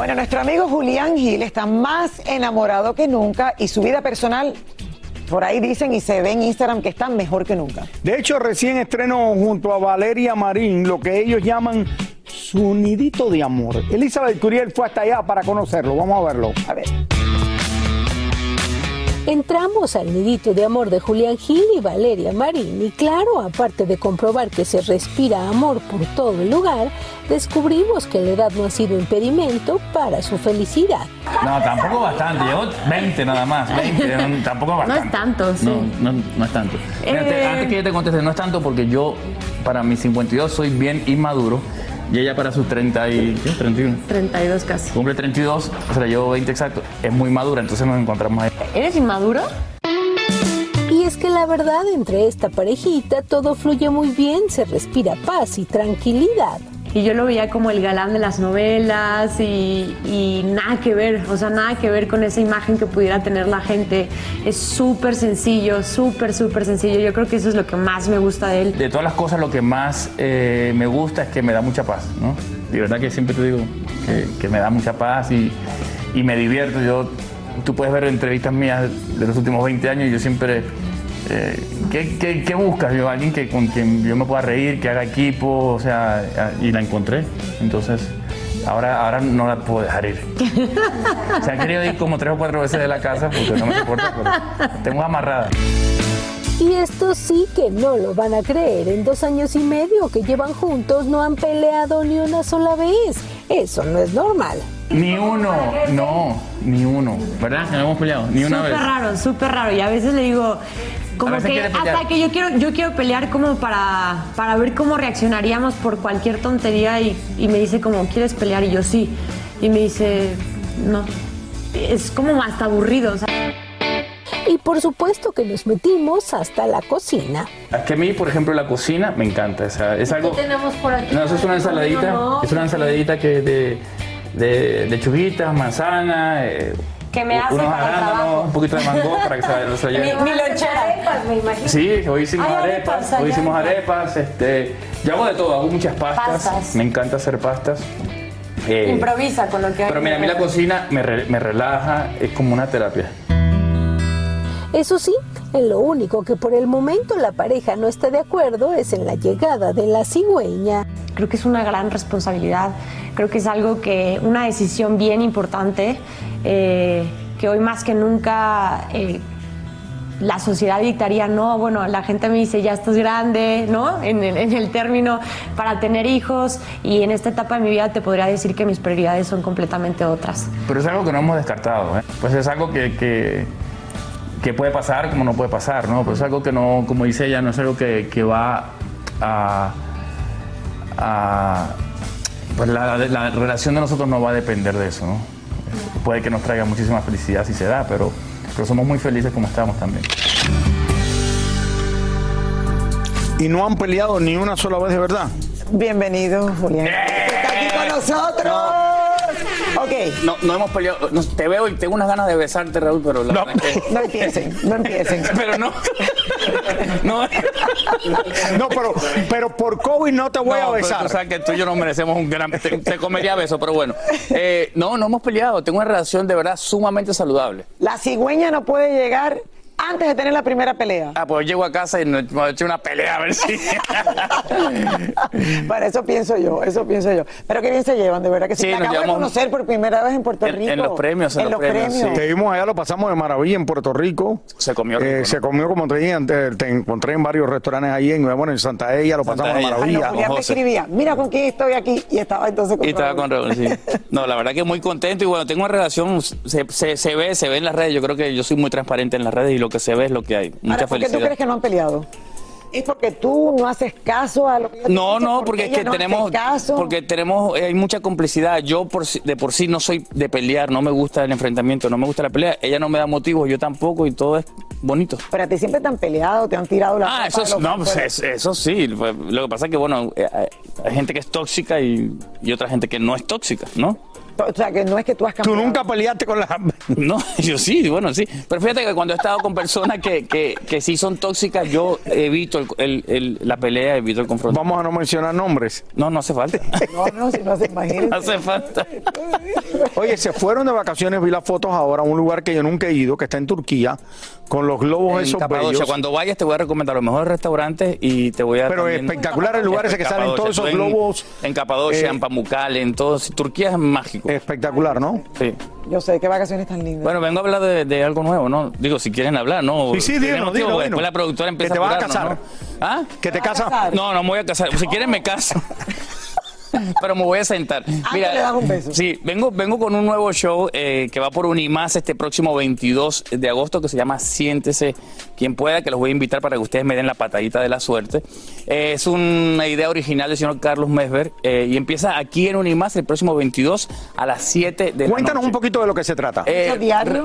Bueno, nuestro amigo Julián Gil está más enamorado que nunca y su vida personal, por ahí dicen y se ve en Instagram que está mejor que nunca. De hecho, recién estrenó junto a Valeria Marín lo que ellos llaman su nidito de amor. Elizabeth Curiel fue hasta allá para conocerlo. Vamos a verlo. A ver. Entramos al nidito de amor de Julián Gil y Valeria Marín y claro, aparte de comprobar que se respira amor por todo el lugar, descubrimos que la edad no ha sido impedimento para su felicidad. No, tampoco bastante. Llevo 20 nada más. 20, no, tampoco bastante. No es tanto, sí. No, no, no es tanto. Mira, te- Eh. antes que yo te conteste, no es tanto porque yo, para mis 52, soy bien inmaduro. Y ella para sus 30 y... ¿qué? 31. 32 casi. Cumple 32, o sea, llevo 20 exacto. Es muy madura, entonces nos encontramos ahí. ¿Eres inmaduro? Y es que la verdad, entre esta parejita todo fluye muy bien, se respira paz y tranquilidad. Y yo lo veía como el galán de las novelas y, nada que ver, o sea, nada que ver con esa imagen que pudiera tener la gente. Es súper sencillo, súper, súper sencillo. Yo creo que eso es lo que más me gusta de él. De todas las cosas, lo que más eh, me gusta es que me da mucha paz, ¿no? De verdad que siempre te digo que, me da mucha paz y, y me divierto. Yo, tú puedes ver entrevistas mías de los últimos 20 años y yo siempre... eh, ¿qué, qué, qué buscas? Yo, alguien que, con quien yo me pueda reír, que haga equipo, o sea, y la encontré. Entonces, ahora, ahora no la puedo dejar ir. Se ha querido ir como tres o cuatro veces de la casa porque no me soporta, pero tengo amarrada. Y esto sí que no lo van a creer. En dos años y medio que llevan juntos no han peleado ni una sola vez. Eso no es normal. Ni uno, no, ni uno. ¿Verdad? Que no hemos peleado, ni una Súper vez. raro, súper raro. Y a veces le digo, como que hasta que yo quiero, yo quiero pelear como para, para ver cómo reaccionaríamos por cualquier tontería y, y me dice como, ¿quieres pelear? Y yo sí. Y me dice, no. Es como hasta aburrido. o sea. Y por supuesto que nos metimos hasta la cocina. Es que a mí, por ejemplo, la cocina me encanta. O sea, es algo. tenemos por aquí? No, eso es una ensaladita. No. Es una ensaladita que de, de, de chuguitas, manzana. eh, Que me hace unos arándanos, trabajo. un poquito de mango para que se, se lleve. Mi lonchera. me imagino. Sí, hoy hicimos Hay arepas, arepas, hoy hay hicimos arepas. este, yo hago de todo, hago muchas pastas, Pastas. me encanta hacer pastas. Eh, Improvisa con lo que pero mira, a mí la cocina me, re- me relaja, es como una terapia. Eso sí, en lo único que por el momento la pareja no está de acuerdo es en la llegada de la cigüeña. Creo que es una gran responsabilidad, creo que es algo que, una decisión bien importante, eh, que hoy más que nunca eh, la sociedad dictaría, no, bueno, la gente me dice, ya estás grande, ¿no? En el, en el término para tener hijos y en esta etapa de mi vida te podría decir que mis prioridades son completamente otras. Pero es algo que no hemos descartado, ¿eh? Pues es algo que, que, que puede pasar como no puede pasar, ¿no? Pues es algo que no, como dice ella, no es algo que, que va a... a pues la, la relación de nosotros no va a depender de eso, ¿no? Puede que nos traiga muchísima felicidad si se da, pero, pero somos muy felices como estamos también. Y no han peleado ni una sola vez de verdad. Bienvenido, Julián. Está aquí con nosotros. Ok. No, no hemos peleado. no, te veo y tengo unas ganas de besarte, Raúl, pero la No. verdad es que- No empiecen, no empiecen. Pero no. no. No, pero, pero por COVID no te voy No, a pero besar. tú sabes que tú y yo nos merecemos un gran. Te, te comería beso, pero bueno. Eh, no, no hemos peleado. Tengo una relación de verdad sumamente saludable. La cigüeña no puede llegar antes de tener la primera pelea. Ah, pues llego a casa y hemos hecho una pelea a ver si. Para eso pienso yo, eso pienso yo. Pero qué bien se llevan, de verdad que sí. Sí, Te nos acabo de conocer por primera vez en Puerto Rico. en los premios, en los premios, Te vimos allá, lo pasamos de maravilla en Puerto Rico. Se comió Eh, rico, Se comió como te dije antes, te encontré en varios restaurantes ahí en, bueno, en Santa Ella, lo Santa pasamos de Ella. Ay, no, maravilla. Julián me escribía, mira con quién estoy aquí. Y estaba entonces con Y estaba Raúl. con Raúl, sí. No, la verdad que muy contento y bueno, tengo una relación, se, se, se ve, se ve en las redes. Yo creo que yo soy muy transparente en las redes y lo que se ve es lo que hay. Mucha Ahora, ¿por qué tú crees que no han peleado? ¿Es porque tú no haces caso a lo que ella te No, dice? no, ¿Por porque qué es que no tenemos, caso? porque tenemos, eh, hay mucha complicidad. Yo por, de por sí no soy de pelear, no me gusta el enfrentamiento, no me gusta la pelea. Ella no me da motivos, yo tampoco y todo es bonito. Pero a ti siempre te han peleado, te han tirado la Ah, eso, los no, pues es- eso sí. Lo que pasa es que, bueno, eh, hay, hay gente que es tóxica y, y otra gente que no es tóxica, ¿no? O sea, que no es que tú has Tú cambiado. nunca peleaste con la... No, yo sí, bueno, sí. Pero fíjate que cuando he estado con personas que, que, que sí son tóxicas, yo evito el- el- el- la pelea, evito el confronto. Vamos a no mencionar nombres. No, no hace falta. No, no, si no se imagina. No hace falta. Oye, se fueron de vacaciones, vi las fotos ahora a un lugar que yo nunca he ido, que está en Turquía, con los globos En esos Capadocia, bellos. cuando vayas te voy a recomendar los mejores restaurantes y te voy a Pero también- espectacular el lugar ese que salen todos esos en- globos. En Capadocia, eh, en Pamukkale, en todos. Turquía es mágico. Espectacular, ¿no? Sí. Yo sé, qué vacaciones tan lindas. Bueno, vengo a hablar de, de algo nuevo, ¿no? Digo, si quieren hablar, ¿no? Sí, sí, dilo, dilo, dilo. Después la productora Que empieza te vas a casar. ¿no? ¿Ah? ¿Que te casas? No, no me voy a casar. Si quieren me caso. Pero me voy a sentar. le das un beso. Sí, vengo, vengo con un nuevo show eh, que va por Unimás este próximo 22 de agosto que se llama Siéntese quien pueda, que los voy a invitar para que ustedes me den la patadita de la suerte. Eh, es una idea original del señor Carlos Mesver eh, y empieza aquí en Unimás el próximo 22 a las 7 de la Cuéntanos noche. un poquito de lo que se trata. Eh,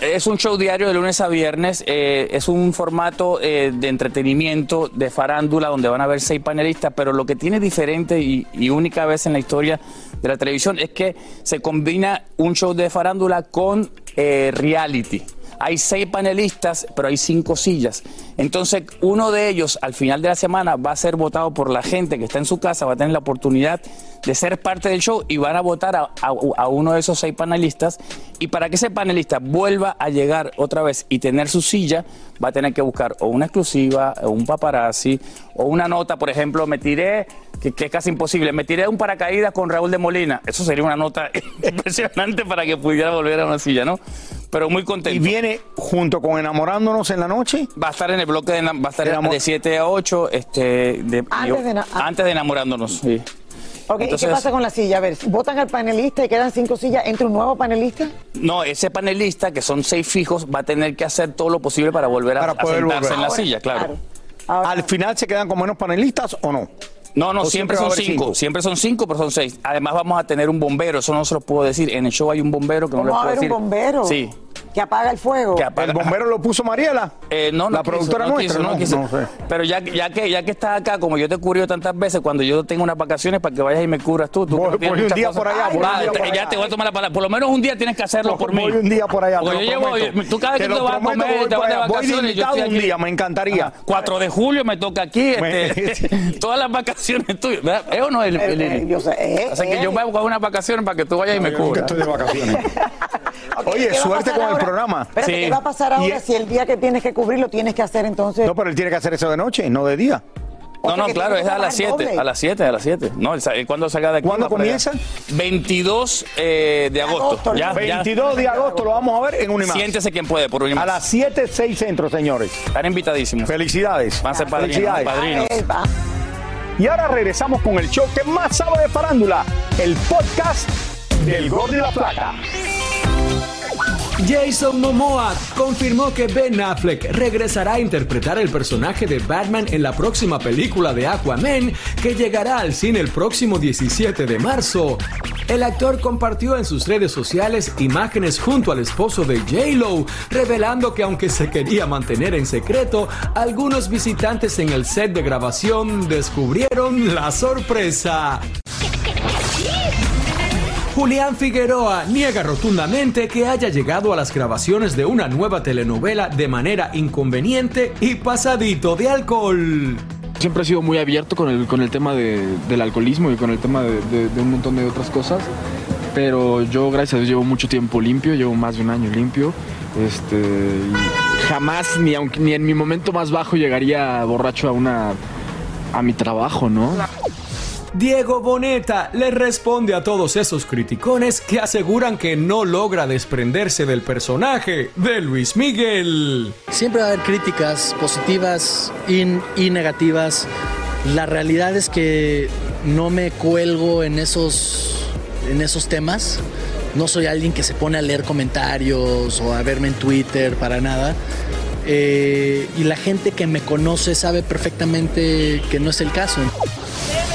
Es un show diario de lunes a viernes. eh, es un formato eh, de entretenimiento, de farándula, donde van a haber seis panelistas. Pero lo que tiene diferente y, y única vez en la historia de la televisión es que se combina un show de farándula con eh, reality. Hay seis panelistas, pero hay cinco sillas. Entonces, uno de ellos al final de la semana va a ser votado por la gente que está en su casa, va a tener la oportunidad de ser parte del show y van a votar a, uno de esos seis panelistas. Y para que ese panelista vuelva a llegar otra vez y tener su silla, va a tener que buscar o una exclusiva, o un paparazzi, o una nota, por ejemplo, me tiré, que, es casi imposible, me tiré un paracaídas con Raúl de Molina. Eso sería una nota impresionante para que pudiera volver a una silla, ¿no? Pero muy contento. Y viene junto con Enamorándonos en la noche. Va a estar en el bloque de, va a estar Enamor- de 7 a 8, este, de, Antes yo- de na- antes de enamorándonos. Sí. Ok, ¿y qué pasa con la silla? A ver, votan al panelista y quedan cinco sillas. ¿Entra un nuevo panelista? No, ese panelista, que son seis fijos, va a tener que hacer todo lo posible para volver a, Para a poder sentarse volver. en la Ahora, silla, claro. Ahora, ¿Al final se quedan con menos panelistas o no? No, no, ¿O siempre, a son cinco. cinco? Siempre son cinco, pero son seis. Además vamos a tener un bombero, eso no se lo puedo decir. En el show hay un bombero que no ¿Cómo les va a puedo haber un decir. bombero? Sí. Que apaga el fuego. Que apaga- ¿El bombero lo puso Mariela? Eh, no, no La quiso, productora no nuestra, quiso, no no, quiso. no sé. Pero ya, ya, que, ya que estás acá, como yo te he cubierto tantas veces, cuando yo tengo unas vacaciones para que vayas y me cubras tú. tú Voy- voy un día cosas. por allá, voy un Va, día te- por ya allá. te voy a tomar la palabra. Por lo menos un día tienes que hacerlo por mí. Voy un día por allá. Porque te yo llevo, tú cada vez Te que te vas a comer, voy te vas de allá. Voy vacaciones, yo un día, me encantaría. Ajá. 4 de julio me toca aquí, este, todas las vacaciones tuyas. ¿Es o no? Eh, yo sé, eh, Así que eh. yo voy a buscar unas vacaciones para que tú vayas y me cubras. estoy de vacaciones. Oye, ¿qué va a suerte con el programa. Espérate, Sí. ¿qué va a pasar ahora Y- si el día que tienes que cubrir lo tienes que hacer entonces? No, pero él tiene que hacer eso de noche, no de día. No, no, claro, es a las 7, a las 7, a las 7. No, ¿cuándo salga de aquí? ¿Cuándo comienza? 22 eh, de agosto. Ya, ya. 22 de agosto lo vamos a ver en Unimás. Siéntese quien puede por Unimás. A las 7, 6 centros, señores. Están invitadísimos. Felicidades. Van a ser padrinos. Felicidades. padrinos. Y ahora regresamos con el show que más sabe de farándula, el podcast del Gol de la Plata. Jason Momoa confirmó que Ben Affleck regresará a interpretar el personaje de Batman en la próxima película de Aquaman que llegará al cine el próximo 17 de marzo. El actor compartió en sus redes sociales imágenes junto al esposo de J-Lo, revelando que aunque se quería mantener en secreto, algunos visitantes en el set de grabación descubrieron la sorpresa. Julián Figueroa niega rotundamente que haya llegado a las grabaciones de una nueva telenovela de manera inconveniente y pasadito de alcohol. Siempre he sido muy abierto con el, con el tema de- del alcoholismo y con el tema de, de- un montón de otras cosas. Pero yo, gracias a Dios, llevo mucho tiempo limpio, llevo más de un año limpio. Este, jamás, ni, aunque, ni en mi momento más bajo, llegaría borracho a, una, a mi trabajo, ¿no? Diego Boneta le responde a todos esos criticones que aseguran que no logra desprenderse del personaje de Luis Miguel. Siempre va a haber críticas positivas y, negativas. La realidad es que no me cuelgo en esos, en esos temas. No soy alguien que se pone a leer comentarios o a verme en Twitter para nada. Eh, y la gente que me conoce sabe perfectamente que no es el caso.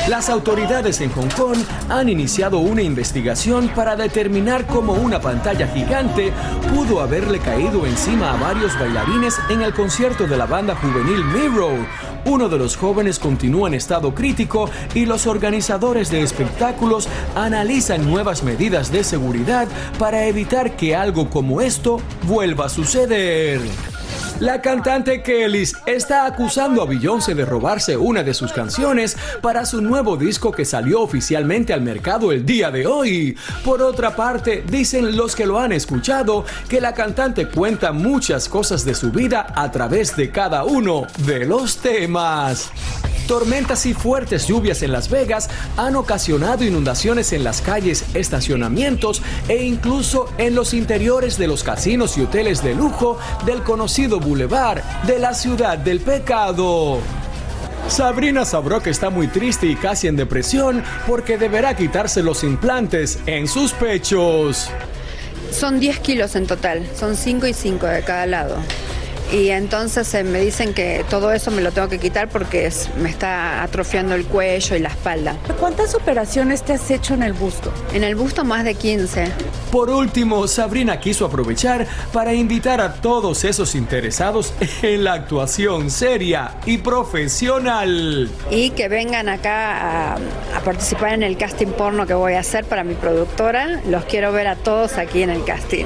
Las autoridades en Hong Kong han iniciado una investigación para determinar cómo una pantalla gigante pudo haberle caído encima a varios bailarines en el concierto de la banda juvenil Mirror. Uno de los jóvenes continúa en estado crítico y los organizadores de espectáculos analizan nuevas medidas de seguridad para evitar que algo como esto vuelva a suceder. La cantante Kellys está acusando a Beyoncé de robarse una de sus canciones para su nuevo disco que salió oficialmente al mercado el día de hoy. Por otra parte, dicen los que lo han escuchado que la cantante cuenta muchas cosas de su vida a través de cada uno de los temas. Tormentas y fuertes lluvias en Las Vegas han ocasionado inundaciones en las calles, estacionamientos e incluso en los interiores de los casinos y hoteles de lujo del conocido Boulevard de la Ciudad del Pecado. Sabrina Sabrok está muy triste y casi en depresión porque deberá quitarse los implantes en sus pechos. Son 10 kilos en total, son 5 y 5 de cada lado. Y entonces eh, me dicen que todo eso me lo tengo que quitar porque es- me está atrofiando el cuello y la espalda. ¿Cuántas operaciones te has hecho en el busto? En el busto más de 15. Por último, Sabrina quiso aprovechar para invitar a todos esos interesados en la actuación seria y profesional. Y que vengan acá a, a participar en el casting porno que voy a hacer para mi productora. Los quiero ver a todos aquí en el casting.